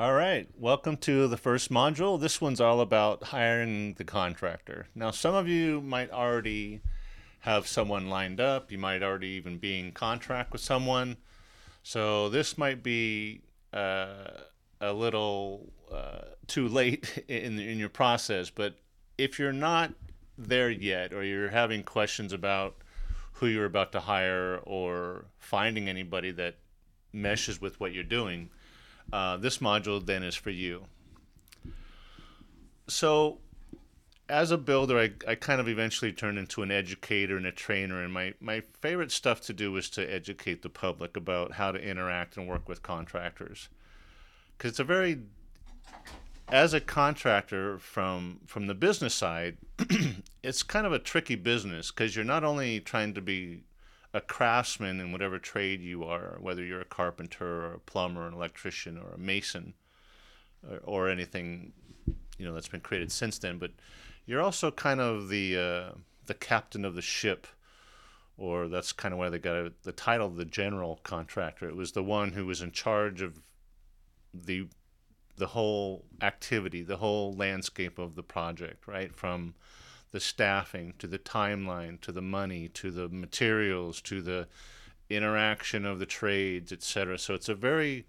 All right, welcome to the first module. This one's all about hiring the contractor. Now, some of you might already have someone lined up. You might already even be in contract with someone. So this might be uh, a little uh, too late in in your process. But if you're not there yet, or you're having questions about who you're about to hire, or finding anybody that meshes with what you're doing, uh, this module then is for you. So as a builder, I, I kind of eventually turned into an educator and a trainer. And my, my favorite stuff to do is to educate the public about how to interact and work with contractors. Because it's a very, as a contractor from, from the business side, it's kind of a tricky business because you're not only trying to be a craftsman in whatever trade you are, whether you're a carpenter or a plumber, an electrician or a mason or, or anything, you know, that's been created since then, but you're also kind of the uh, the captain of the ship, or that's kind of why they got a, the title of the general contractor. It was the one who was in charge of the the whole activity, the whole landscape of the project, right? From the staffing to the timeline to the money to the materials to the interaction of the trades, etc. So it's a very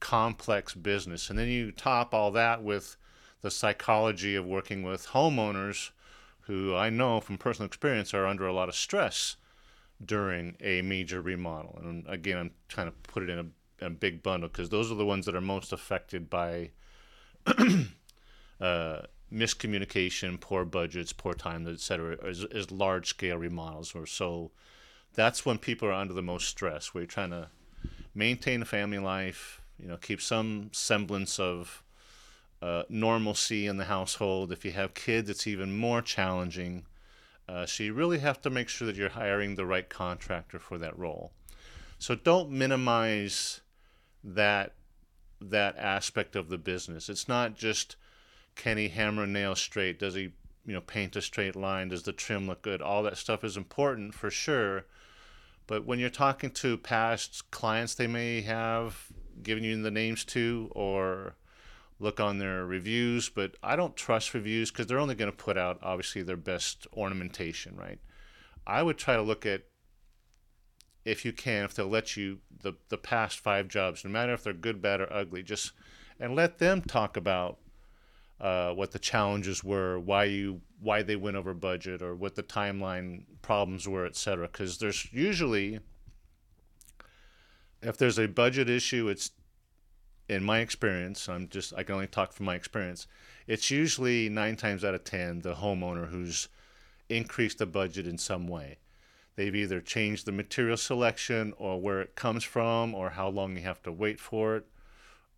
complex business, and then you top all that with the psychology of working with homeowners who I know from personal experience are under a lot of stress during a major remodel. And again, I'm trying to put it in a, a big bundle because those are the ones that are most affected by uh, miscommunication, poor budgets, poor time, etc. Is, is large scale remodels or so. That's when people are under the most stress. Where you're trying to maintain a family life, you know, keep some semblance of uh, normalcy in the household. If you have kids, it's even more challenging. Uh, so you really have to make sure that you're hiring the right contractor for that role. So don't minimize that that aspect of the business. It's not just can he hammer a nail straight? Does he you know paint a straight line? Does the trim look good? All that stuff is important for sure. But when you're talking to past clients, they may have given you the names to or look on their reviews, but I don't trust reviews because they're only going to put out obviously their best ornamentation, right? I would try to look at if you can, if they'll let you the the past five jobs, no matter if they're good, bad, or ugly, just and let them talk about uh, what the challenges were, why you why they went over budget, or what the timeline problems were, etc. Because there's usually if there's a budget issue, it's in my experience, I'm just I can only talk from my experience. It's usually nine times out of ten the homeowner who's increased the budget in some way. They've either changed the material selection or where it comes from or how long you have to wait for it,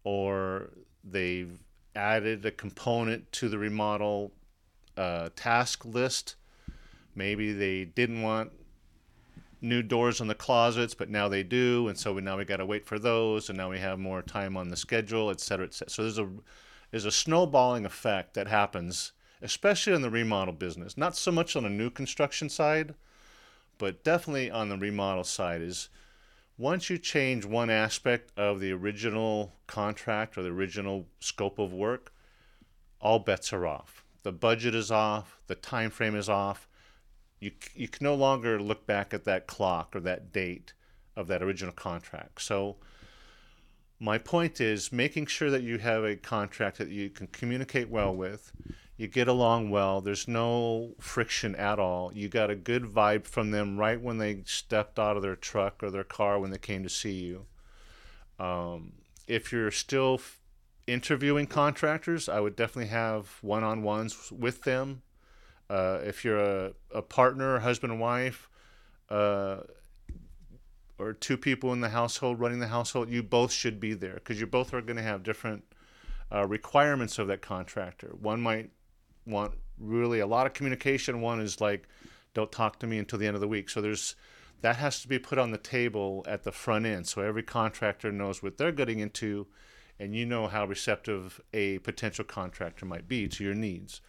or they've added a component to the remodel uh, task list. Maybe they didn't want new doors in the closets, but now they do, and so we now we got to wait for those, and now we have more time on the schedule, et cetera, et cetera. So there's a there's a snowballing effect that happens, especially in the remodel business. Not so much on the new construction side, but definitely on the remodel side. Is once you change one aspect of the original contract or the original scope of work, all bets are off. The budget is off, the time frame is off, you you can no longer look back at that clock or that date of that original contract. So my point is making sure that you have a contract that you can communicate well with, you get along well, there's no friction at all. You got a good vibe from them right when they stepped out of their truck or their car when they came to see you. Um, if you're still f- interviewing contractors, I would definitely have one on ones with them uh, if you're a, a partner, husband and wife, uh, or two people in the household running the household, you both should be there because you both are going to have different uh, requirements of that contractor. One might want really a lot of communication. One is like, don't talk to me until the end of the week. So there's that has to be put on the table at the front end, so every contractor knows what they're getting into, and you know how receptive a potential contractor might be to your needs.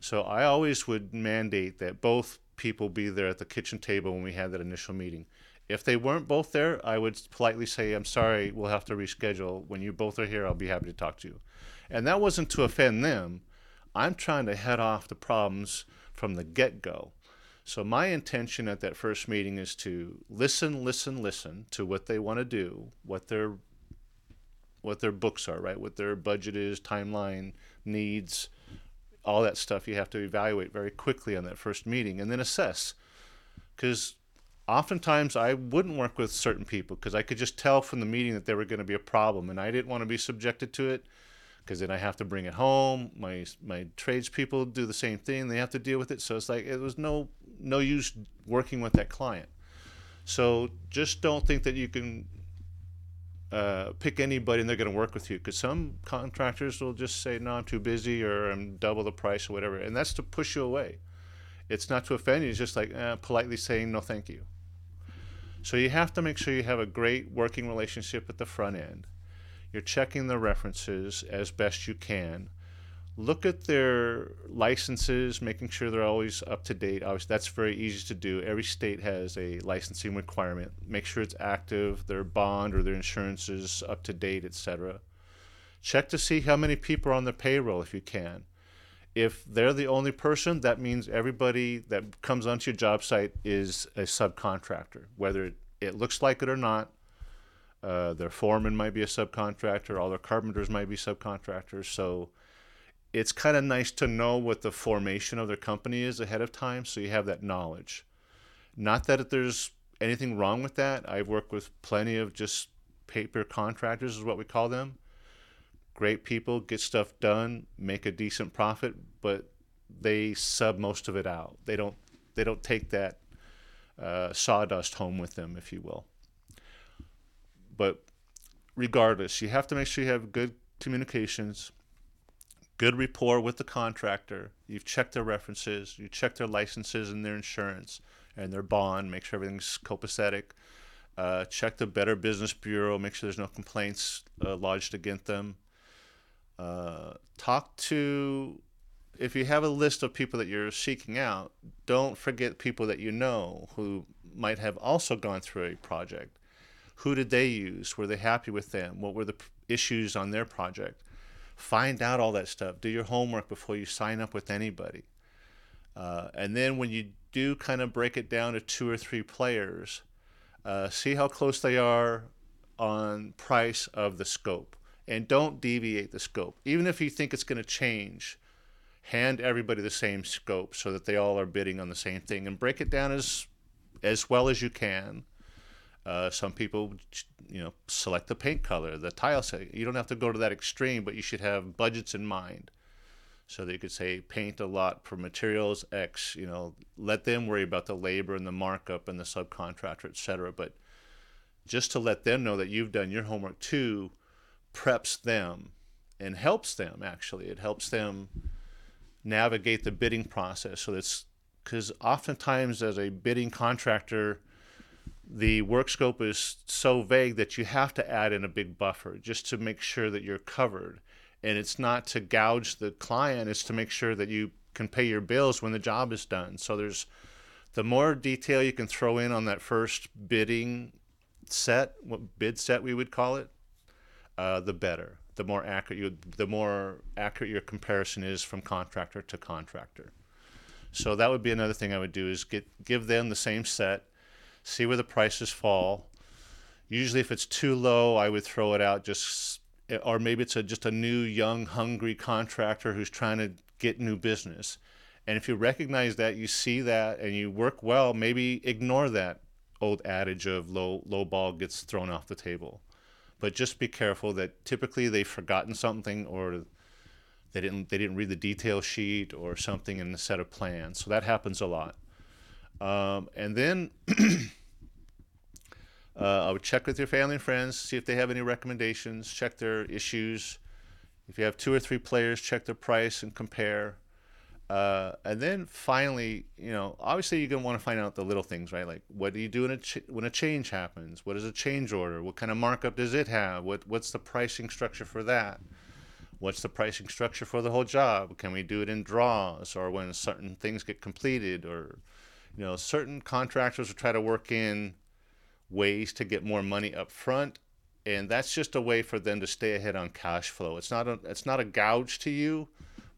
So I always would mandate that both people be there at the kitchen table when we had that initial meeting. If they weren't both there, I would politely say, I'm sorry, we'll have to reschedule. When you both are here, I'll be happy to talk to you. And that wasn't to offend them. I'm trying to head off the problems from the get go. So, my intention at that first meeting is to listen, listen, listen to what they want to do, what their what their books are, right? What their budget is, timeline, needs, all that stuff you have to evaluate very quickly on that first meeting and then assess. Because oftentimes I wouldn't work with certain people because I could just tell from the meeting that they were going to be a problem and I didn't want to be subjected to it because then I have to bring it home. My my tradespeople do the same thing; they have to deal with it. So it's like it was no no use working with that client. So just don't think that you can uh, pick anybody and they're going to work with you because some contractors will just say, "No, I'm too busy," or "I'm double the price," or whatever, and that's to push you away. It's not to offend you. It's just like eh, politely saying no, thank you. So you have to make sure you have a great working relationship at the front end you're checking the references as best you can. Look at their licenses, making sure they're always up to date. Obviously, that's very easy to do. Every state has a licensing requirement. Make sure it's active, their bond or their insurance is up to date, etc. Check to see how many people are on their payroll if you can. If they're the only person, that means everybody that comes onto your job site is a subcontractor, whether it looks like it or not uh, their foreman might be a subcontractor. All their carpenters might be subcontractors. So it's kind of nice to know what the formation of their company is ahead of time so you have that knowledge. Not that there's anything wrong with that. I've worked with plenty of just paper contractors, is what we call them. Great people, get stuff done, make a decent profit, but they sub most of it out. They don't they don't take that uh, sawdust home with them, if you will. But regardless, you have to make sure you have good communications, good rapport with the contractor. You've checked their references, you check their licenses and their insurance and their bond, make sure everything's copacetic. Uh, check the Better Business Bureau, make sure there's no complaints uh, lodged against them. Uh, talk to, if you have a list of people that you're seeking out, don't forget people that you know who might have also gone through a project. Who did they use? Were they happy with them? What were the issues on their project? Find out all that stuff. Do your homework before you sign up with anybody. Uh, and then when you do kind of break it down to two or three players, uh, see how close they are on price of the scope. And don't deviate the scope. Even if you think it's going to change, hand everybody the same scope so that they all are bidding on the same thing and break it down as as well as you can uh, some people, you know, select the paint color, the tile set. You don't have to go to that extreme, but you should have budgets in mind. So that you could say paint a lot for materials X. You know, let them worry about the labor and the markup and the subcontractor, etc. But just to let them know that you've done your homework too, preps them and helps them. Actually, it helps them navigate the bidding process. So that's because oftentimes as a bidding contractor the work scope is so vague that you have to add in a big buffer just to make sure that you're covered. And it's not to gouge the client, it's to make sure that you can pay your bills when the job is done. So there's the more detail you can throw in on that first bidding set, what bid set we would call it, uh, the better. The more accurate you, the more accurate your comparison is from contractor to contractor. So that would be another thing I would do is get give them the same set see where the prices fall. Usually, if it's too low, I would throw it out just, or maybe it's a, just a new, young, hungry contractor who's trying to get new business. And if you recognize that, you see that, and you work well, maybe ignore that old adage of low low ball gets thrown off the table. But just be careful that typically they've forgotten something or they didn't they didn't read the detail sheet or something in the set of plans. So that happens a lot. Um, and then uh, I would check with your family and friends, see if they have any recommendations, check their issues. If you have two or three players, check their price and compare. Uh, and then finally, you know, obviously you're gonna want to find out the little things, right? Like, what do you do a ch- when a change happens? What is a change order? What kind of markup does it have? What what's the pricing structure for that? What's the pricing structure for the whole job? Can we do it in draws, or when certain things get completed, or you know, certain contractors will try to work in ways to get more money up front and that's just a way for them to stay ahead on cash flow. It's not a it's not a gouge to you,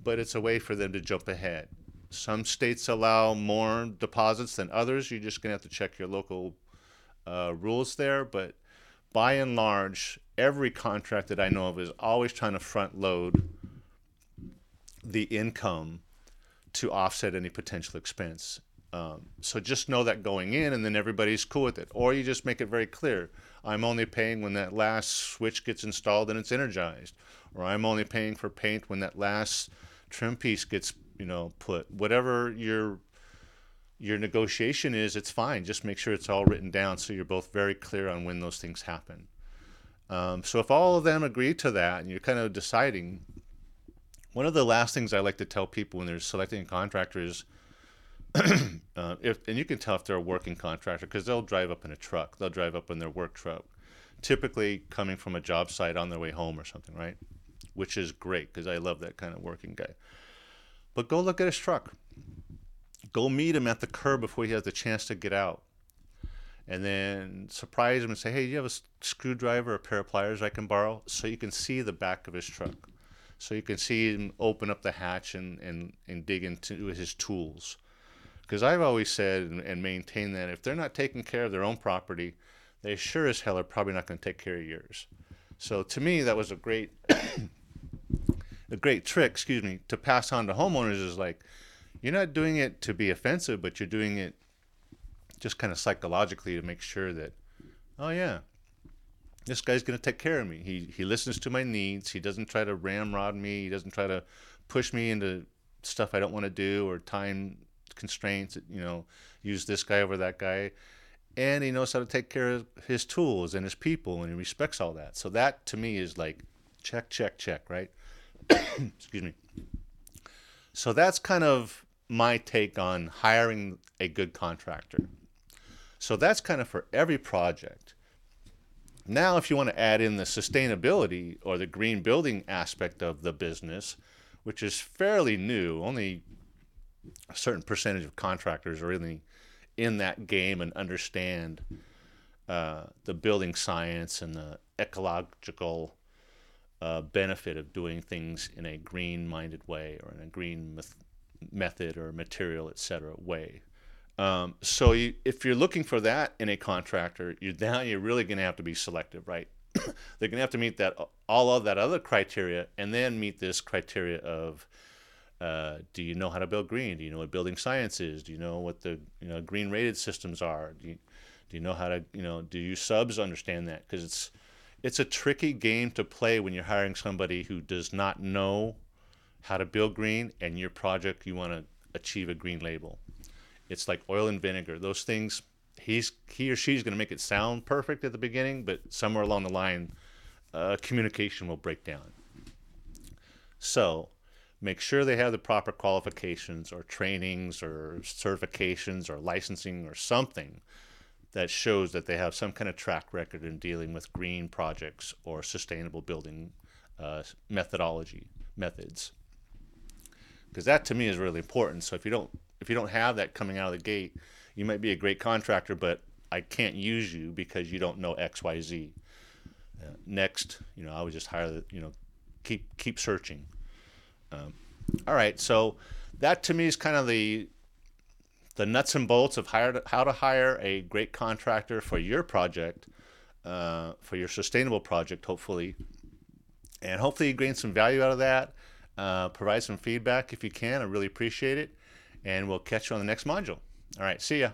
but it's a way for them to jump ahead. Some states allow more deposits than others. You're just gonna have to check your local uh, rules there, but by and large, every contract that I know of is always trying to front load the income to offset any potential expense. Um, so just know that going in, and then everybody's cool with it. Or you just make it very clear I'm only paying when that last switch gets installed and it's energized, or I'm only paying for paint when that last trim piece gets you know put. Whatever your your negotiation is, it's fine. Just make sure it's all written down so you're both very clear on when those things happen. Um, so if all of them agree to that, and you're kind of deciding, one of the last things I like to tell people when they're selecting a contractor is uh, if and you can tell if they're a working contractor because they'll drive up in a truck. They'll drive up in their work truck, typically coming from a job site on their way home or something, right? Which is great because I love that kind of working guy. But go look at his truck. Go meet him at the curb before he has the chance to get out. And then surprise him and say, hey, you have a screwdriver a pair of pliers I can borrow? So you can see the back of his truck. So you can see him open up the hatch and, and, and dig into his tools because I've always said and, and maintained that if they're not taking care of their own property, they sure as hell are probably not going to take care of yours. So to me, that was a great, a great trick, excuse me, to pass on to homeowners is like, you're not doing it to be offensive, but you're doing it just kind of psychologically to make sure that, oh yeah, this guy's going to take care of me. He he listens to my needs. He doesn't try to ramrod me. He doesn't try to push me into stuff I don't want to do or time constraints. You know, use this guy over that guy, and he knows how to take care of his tools and his people, and he respects all that. So that to me is like check, check, check, right? Excuse me. So that's kind of my take on hiring a good contractor. So that's kind of for every project. Now, if you want to add in the sustainability or the green building aspect of the business, which is fairly new, only a certain percentage of contractors are really in that game and understand uh, the building science and the ecological uh, benefit of doing things in a green-minded way or in a green met- method or material, etc. way. Um, so you, if you're looking for that in a contractor, you're now you're really going to have to be selective, right? They're going to have to meet that all of that other criteria, and then meet this criteria of uh, do you know how to build green? Do you know what building science is? Do you know what the you know green rated systems are? Do you, do you know how to you know do you subs understand that? Because it's it's a tricky game to play when you're hiring somebody who does not know how to build green and your project you want to achieve a green label. It's like oil and vinegar. Those things he's he or she's going to make it sound perfect at the beginning, but somewhere along the line, uh, communication will break down. So make sure they have the proper qualifications or trainings or certifications or licensing or something that shows that they have some kind of track record in dealing with green projects or sustainable building uh, methodology methods. Because that to me is really important. So if you don't if you don't have that coming out of the gate you might be a great contractor but i can't use you because you don't know xyz uh, next you know i would just hire the you know keep keep searching um, all right, so that to me is kind of the the nuts and bolts of how to hire a great contractor for your project, uh, for your sustainable project, hopefully, and hopefully you gain some value out of that. Uh, provide some feedback if you can. I really appreciate it, and we'll catch you on the next module. All right, see ya.